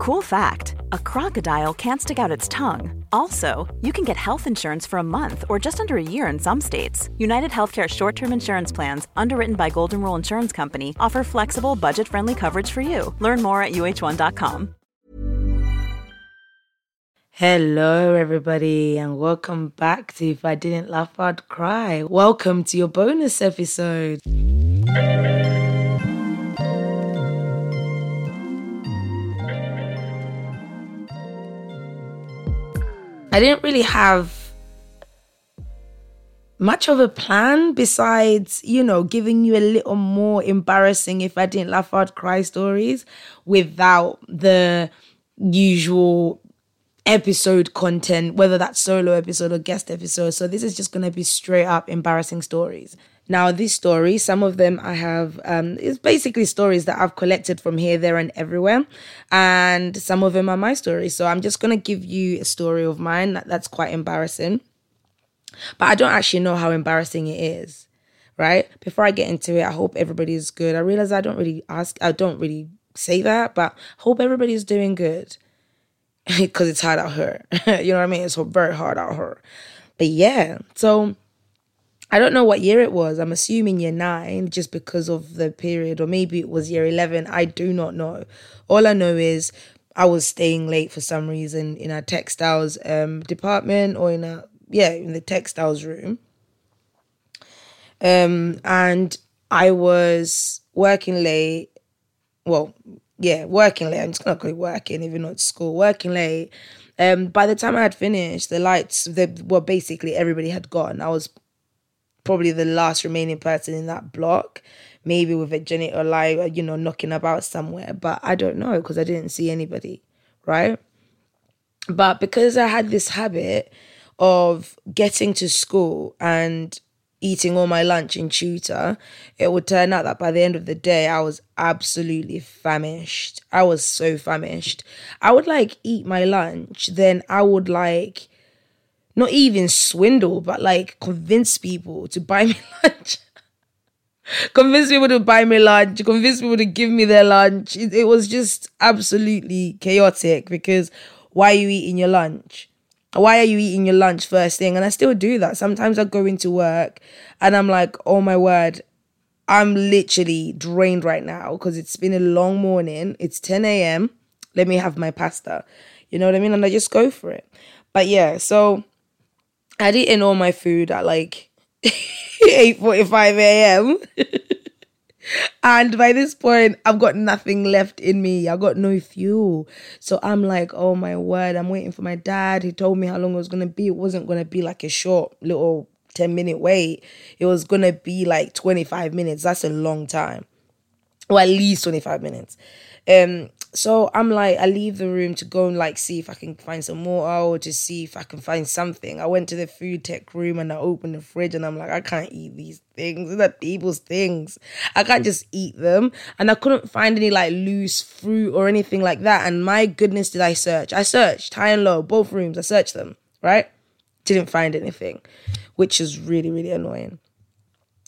Cool fact a crocodile can't stick out its tongue. Also, you can get health insurance for a month or just under a year in some states. United Healthcare short term insurance plans, underwritten by Golden Rule Insurance Company, offer flexible, budget friendly coverage for you. Learn more at uh1.com. Hello, everybody, and welcome back to If I Didn't Laugh, I'd Cry. Welcome to your bonus episode. I didn't really have much of a plan besides, you know, giving you a little more embarrassing if I didn't laugh out cry stories without the usual episode content, whether that's solo episode or guest episode. So this is just gonna be straight up embarrassing stories. Now, these stories, some of them I have, um, it's basically stories that I've collected from here, there, and everywhere. And some of them are my stories. So I'm just going to give you a story of mine that, that's quite embarrassing. But I don't actually know how embarrassing it is, right? Before I get into it, I hope everybody's good. I realize I don't really ask, I don't really say that, but hope everybody's doing good because it's hard out here. you know what I mean? It's very hard out here. But yeah, so I don't know what year it was. I'm assuming year nine just because of the period, or maybe it was year 11. I do not know. All I know is I was staying late for some reason in our textiles um, department or in a, yeah, in the textiles room. Um, and I was working late. Well, yeah, working late. I'm just gonna go working, even though it's school. Working late. Um, by the time I had finished, the lights, they were basically everybody had gone. I was probably the last remaining person in that block, maybe with a genital lie, uh, you know, knocking about somewhere. But I don't know because I didn't see anybody, right? But because I had this habit of getting to school and eating all my lunch in tutor, it would turn out that by the end of the day, I was absolutely famished. I was so famished. I would like eat my lunch, then I would like not even swindle, but like convince people to buy me lunch. convince people to buy me lunch, convince people to give me their lunch. It, it was just absolutely chaotic because why are you eating your lunch? Why are you eating your lunch first thing? And I still do that. Sometimes I go into work and I'm like, oh my word, I'm literally drained right now because it's been a long morning. It's 10 a.m. Let me have my pasta. You know what I mean? And I just go for it. But yeah, so I'd eaten all my food at like 8.45 a.m. and by this point, I've got nothing left in me. I got no fuel. So I'm like, oh my word, I'm waiting for my dad. He told me how long it was going to be. It wasn't going to be like a short little 10 minute wait. It was going to be like 25 minutes. That's a long time. Or at least 25 minutes. Um, so I'm like, I leave the room to go and like see if I can find some more or just see if I can find something. I went to the food tech room and I opened the fridge and I'm like, I can't eat these things. They're people's things. I can't just eat them. And I couldn't find any like loose fruit or anything like that. And my goodness, did I search? I searched high and low, both rooms. I searched them, right? Didn't find anything, which is really, really annoying.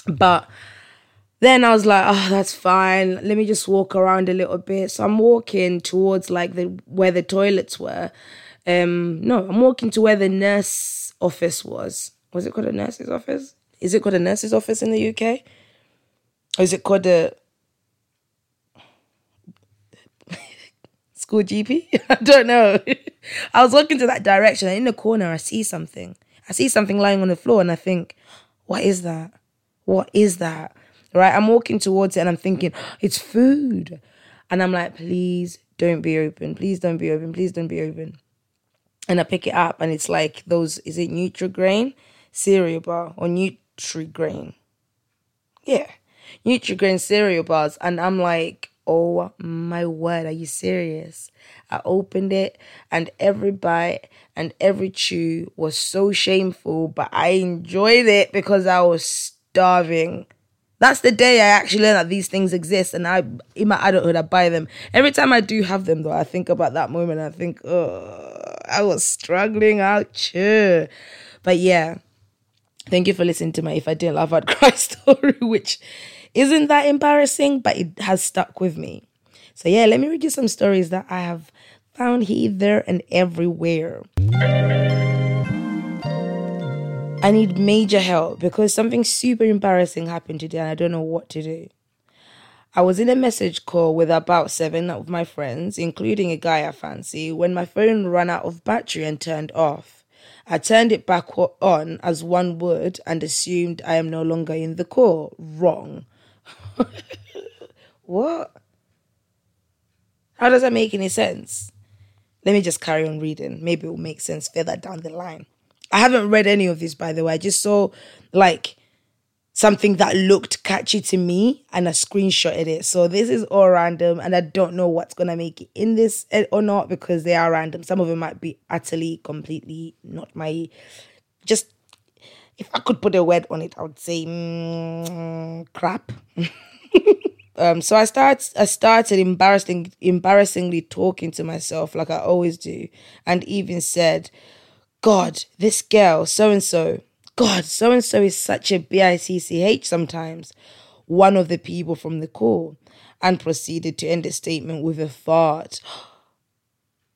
But then I was like, oh, that's fine. Let me just walk around a little bit. So I'm walking towards like the where the toilets were. Um, no, I'm walking to where the nurse office was. Was it called a nurse's office? Is it called a nurse's office in the UK? Or is it called a school GP? I don't know. I was walking to that direction and in the corner I see something. I see something lying on the floor and I think, what is that? What is that? Right? I'm walking towards it and I'm thinking, oh, it's food. And I'm like, please don't be open. Please don't be open. Please don't be open. And I pick it up and it's like those, is it Nutrigrain cereal bar or Nutrigrain? Yeah, Nutrigrain cereal bars. And I'm like, oh my word, are you serious? I opened it and every bite and every chew was so shameful, but I enjoyed it because I was starving. That's the day I actually learned that these things exist, and I, in my adulthood, I buy them. Every time I do have them, though, I think about that moment. I think, oh, I was struggling out here. But yeah, thank you for listening to my "If I Didn't Laugh, I'd Cry" story, which isn't that embarrassing, but it has stuck with me. So yeah, let me read you some stories that I have Found here, there, and everywhere. I need major help because something super embarrassing happened today and I don't know what to do. I was in a message call with about seven of my friends, including a guy I fancy, when my phone ran out of battery and turned off. I turned it back on as one would and assumed I am no longer in the call. Wrong. what? How does that make any sense? Let me just carry on reading. Maybe it will make sense further down the line. I haven't read any of this, by the way. I just saw like something that looked catchy to me and I screenshotted it. So this is all random and I don't know what's going to make it in this or not because they are random. Some of them might be utterly, completely not my. Just if I could put a word on it, I would say mm, crap. Um, so I start I started embarrassing embarrassingly talking to myself like I always do, and even said, God, this girl, so and so, God, so and so is such a bitch sometimes. One of the people from the call, and proceeded to end the statement with a fart.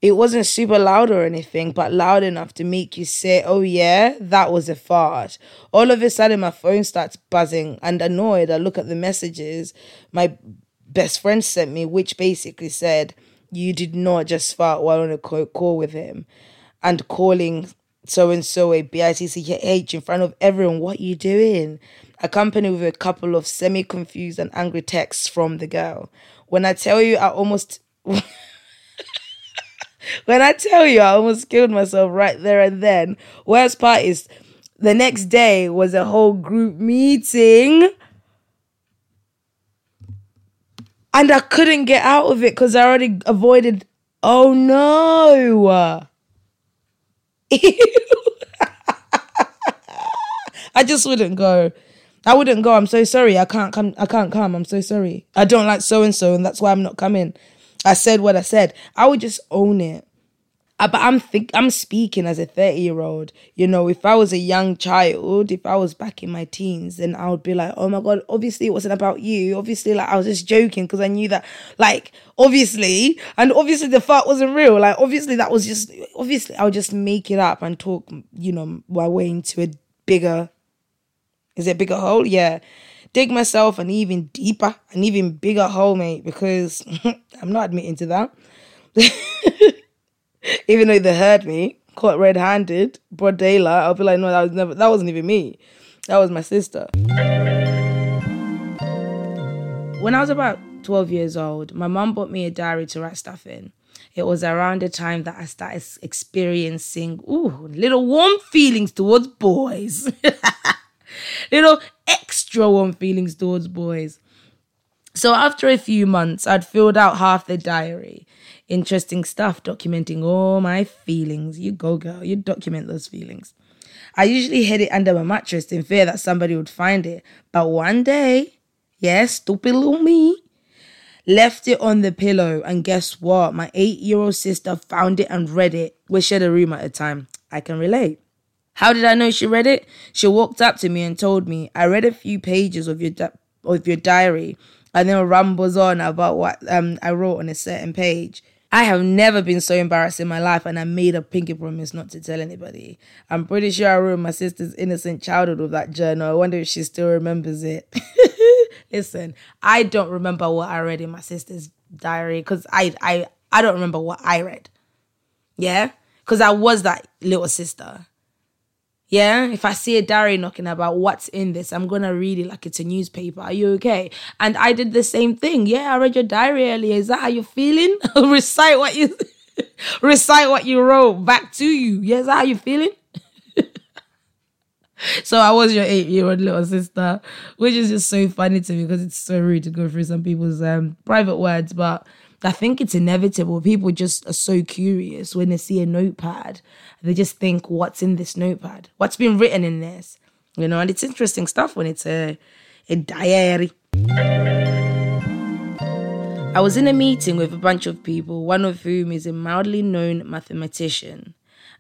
It wasn't super loud or anything, but loud enough to make you say, Oh, yeah, that was a fart. All of a sudden, my phone starts buzzing, and annoyed, I look at the messages my best friend sent me, which basically said, You did not just fart while on a call with him, and calling so and so a in front of everyone. What are you doing? Accompanied with a couple of semi confused and angry texts from the girl. When I tell you, I almost. when I tell you, I almost killed myself right there and then. Worst part is the next day was a whole group meeting. And I couldn't get out of it because I already avoided. Oh no. I just wouldn't go. I wouldn't go. I'm so sorry. I can't come. I can't come. I'm so sorry. I don't like so and so, and that's why I'm not coming. I said what I said. I would just own it. Uh, but I'm think I'm speaking as a 30 year old. You know, if I was a young child, if I was back in my teens, then I would be like, oh my god, obviously it wasn't about you. Obviously, like I was just joking because I knew that, like, obviously, and obviously the fart wasn't real. Like, obviously that was just obviously I would just make it up and talk, you know, my way into a bigger. Is it a bigger hole? Yeah dig myself an even deeper, an even bigger hole, mate, because I'm not admitting to that. even though they heard me, caught red handed, broad daylight, I'll be like, no, that was never that wasn't even me. That was my sister. When I was about 12 years old, my mum bought me a diary to write stuff in. It was around the time that I started experiencing ooh, little warm feelings towards boys. little extra warm feelings towards boys. So after a few months, I'd filled out half the diary. Interesting stuff, documenting all my feelings. You go, girl, you document those feelings. I usually hid it under my mattress in fear that somebody would find it. But one day, yes, stupid little me, left it on the pillow. And guess what? My eight year old sister found it and read it. We shared a room at the time. I can relate. How did I know she read it? She walked up to me and told me, I read a few pages of your, di- of your diary and then rambles on about what um, I wrote on a certain page. I have never been so embarrassed in my life, and I made a pinky promise not to tell anybody. I'm pretty sure I ruined my sister's innocent childhood with that journal. I wonder if she still remembers it. Listen, I don't remember what I read in my sister's diary because I, I, I don't remember what I read. Yeah, because I was that little sister. Yeah, if I see a diary knocking about what's in this, I'm gonna read it like it's a newspaper. Are you okay? And I did the same thing. Yeah, I read your diary earlier. Is that how you're feeling? recite what you recite what you wrote back to you. Yeah, is that how you feeling? so I was your eight-year-old little sister, which is just so funny to me because it's so rude to go through some people's um, private words, but I think it's inevitable. People just are so curious when they see a notepad. They just think, what's in this notepad? What's been written in this? You know, and it's interesting stuff when it's a, a diary. I was in a meeting with a bunch of people, one of whom is a mildly known mathematician.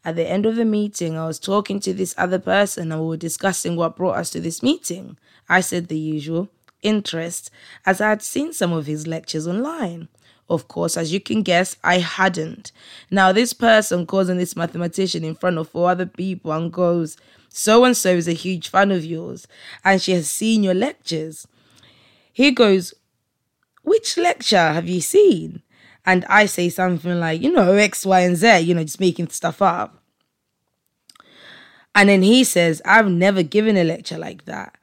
At the end of the meeting, I was talking to this other person and we were discussing what brought us to this meeting. I said the usual interest, as I had seen some of his lectures online. Of course, as you can guess, I hadn't. Now, this person on this mathematician in front of four other people and goes, So and so is a huge fan of yours, and she has seen your lectures. He goes, Which lecture have you seen? And I say something like, You know, X, Y, and Z, you know, just making stuff up. And then he says, I've never given a lecture like that.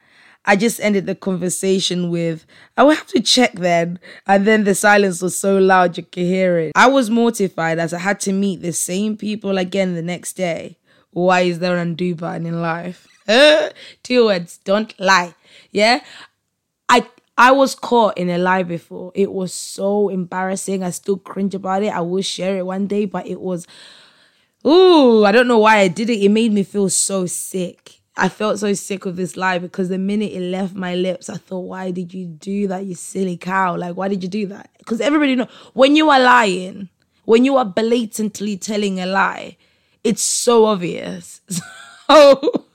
I just ended the conversation with, I will have to check then. And then the silence was so loud you could hear it. I was mortified as I had to meet the same people again the next day. Why is there an undo button in life? Two words, don't lie. Yeah? I I was caught in a lie before. It was so embarrassing. I still cringe about it. I will share it one day, but it was ooh, I don't know why I did it. It made me feel so sick. I felt so sick of this lie because the minute it left my lips, I thought, why did you do that, you silly cow? Like, why did you do that? Because everybody know when you are lying, when you are blatantly telling a lie, it's so obvious. So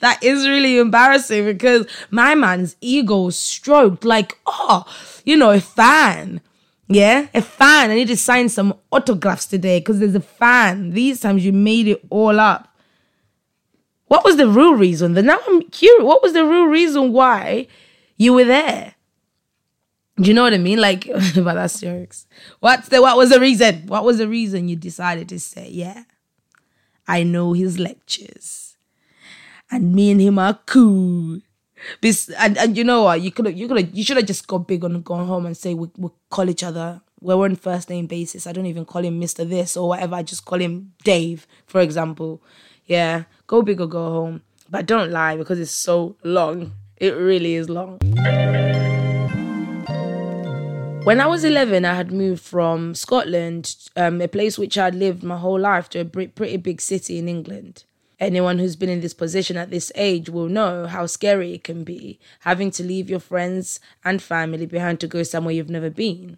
that is really embarrassing because my man's ego stroked like, oh, you know, a fan. Yeah, a fan. I need to sign some autographs today because there's a fan. These times you made it all up. What was the real reason? Then now I'm curious. What was the real reason why you were there? Do you know what I mean? Like, but that's jokes. What's the what was the reason? What was the reason you decided to say, yeah, I know his lectures, and me and him are cool. And, and you know what? You could you could you should have just got big on going home and say we we call each other. We're on first name basis. I don't even call him Mister This or whatever. I just call him Dave, for example. Yeah, go big or go home. But don't lie because it's so long. It really is long. When I was 11, I had moved from Scotland, um, a place which I'd lived my whole life, to a pretty big city in England. Anyone who's been in this position at this age will know how scary it can be having to leave your friends and family behind to go somewhere you've never been.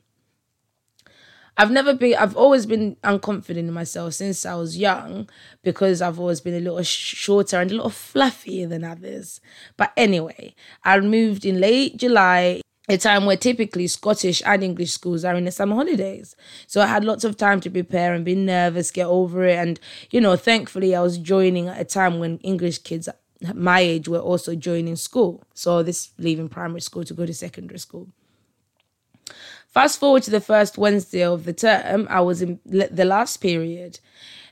I've never been, I've always been unconfident in myself since I was young because I've always been a little shorter and a little fluffier than others. But anyway, I moved in late July, a time where typically Scottish and English schools are in the summer holidays. So I had lots of time to prepare and be nervous, get over it. And, you know, thankfully I was joining at a time when English kids my age were also joining school. So this leaving primary school to go to secondary school. Fast forward to the first Wednesday of the term, I was in the last period,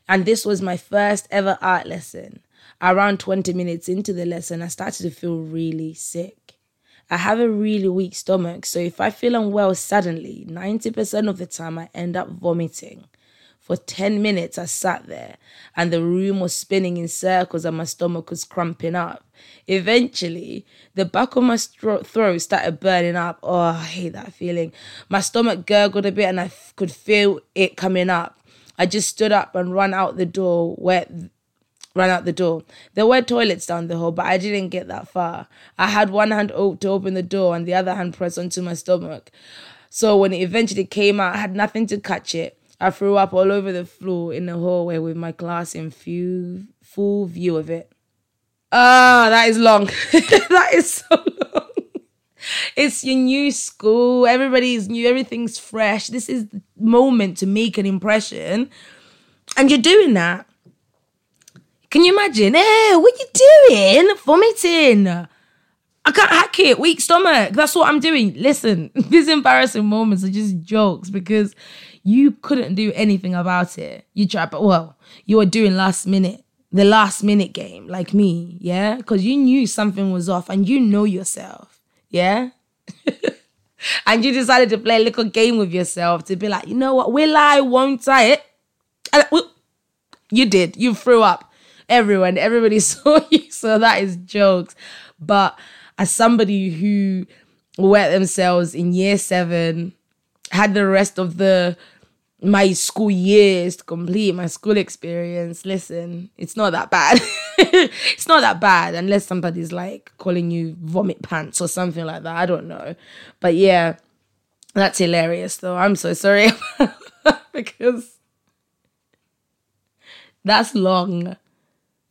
and this was my first ever art lesson. Around 20 minutes into the lesson, I started to feel really sick. I have a really weak stomach, so if I feel unwell suddenly, 90% of the time I end up vomiting. For 10 minutes, I sat there and the room was spinning in circles and my stomach was cramping up. Eventually, the back of my throat started burning up. Oh, I hate that feeling. My stomach gurgled a bit and I f- could feel it coming up. I just stood up and ran out the door where ran out the door. There were toilets down the hall, but I didn't get that far. I had one hand to open the door and the other hand pressed onto my stomach. So when it eventually came out, I had nothing to catch it. I threw up all over the floor in the hallway with my class in few, full view of it. Ah, that is long. that is so long. It's your new school. Everybody's new. Everything's fresh. This is the moment to make an impression. And you're doing that. Can you imagine? Hey, what you doing? Vomiting. I can't hack it. Weak stomach. That's what I'm doing. Listen, these embarrassing moments are just jokes because you couldn't do anything about it. You tried, but well, you were doing last minute the last minute game like me, yeah? Because you knew something was off and you know yourself, yeah? and you decided to play a little game with yourself to be like, you know what, will I, won't I? And, well, you did. You threw up. Everyone, everybody saw you. So that is jokes. But as somebody who wet themselves in year seven, had the rest of the my school years to complete my school experience, listen, it's not that bad. it's not that bad unless somebody's like calling you vomit pants or something like that. I don't know. But yeah, that's hilarious though. I'm so sorry because that's long.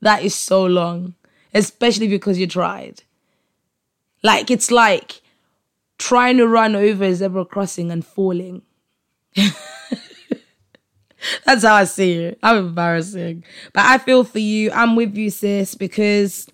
That is so long, especially because you tried. Like, it's like trying to run over a zebra crossing and falling That's how I see it. I'm embarrassing. But I feel for you. I'm with you, sis, because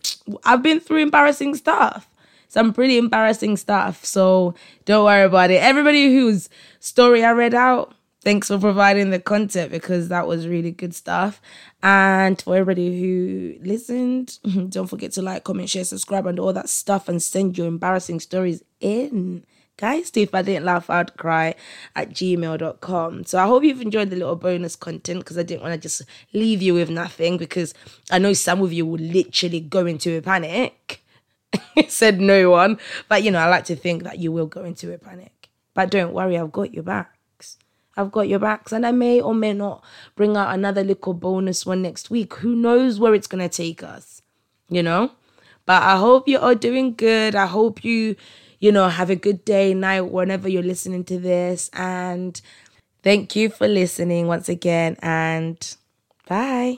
I've been through embarrassing stuff. Some pretty embarrassing stuff. So don't worry about it. Everybody whose story I read out, thanks for providing the content because that was really good stuff. And for everybody who listened, don't forget to like, comment, share, subscribe, and all that stuff and send your embarrassing stories in. Guys if i didn't laugh i'd cry at gmail.com so i hope you've enjoyed the little bonus content because i didn't want to just leave you with nothing because i know some of you will literally go into a panic. Said no one. But you know i like to think that you will go into a panic. But don't worry i've got your backs i've got your backs and i may or may not bring out another little bonus one next week who knows where it's going to take us you know but i hope you are doing good i hope you you know, have a good day, night, whenever you're listening to this. And thank you for listening once again. And bye.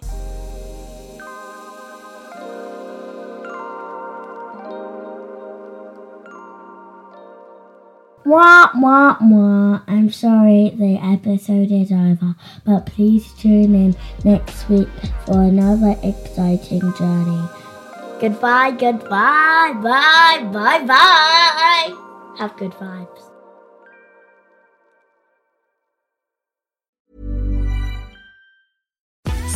Wah, wah, wah. I'm sorry the episode is over, but please tune in next week for another exciting journey. Goodbye, goodbye, bye, bye, bye. Have good vibes.